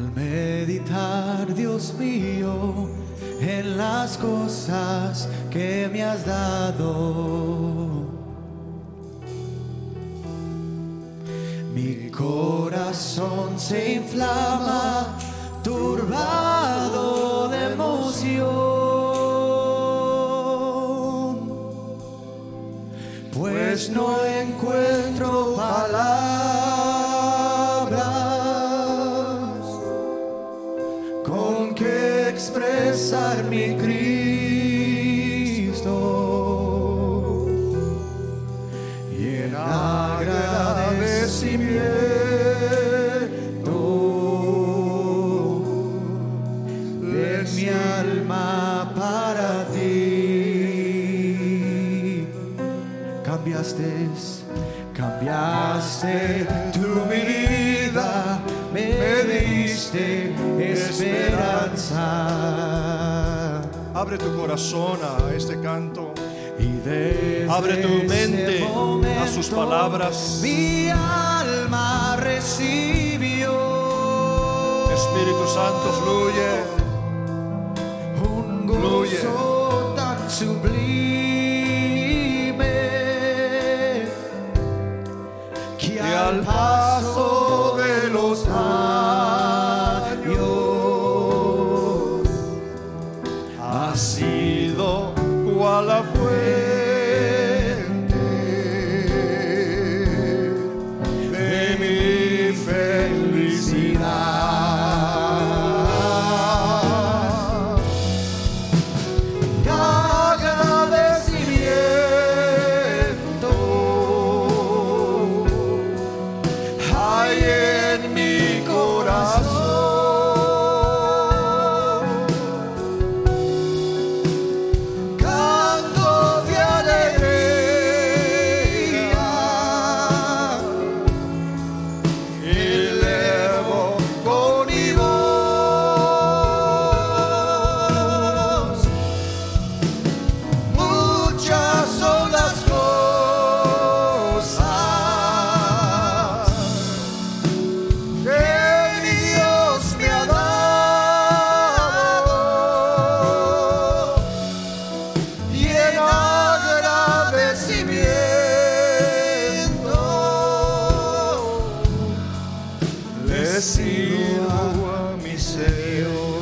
Al meditar, Dios mío, en las cosas que me has dado. Mi corazón se inflama, turbado de emoción. Pues no encuentro palabras expresar mi Cristo. Y en agradecimiento de mi alma para ti cambiaste, cambiaste tu vida, Abre tu corazón a este canto. Y desde Abre tu mente a sus palabras. Mi alma recibió Espíritu Santo fluye. un Fluye. gozo tan sublime que al paso fuente de mi felicidad. Esse ano me Senhor.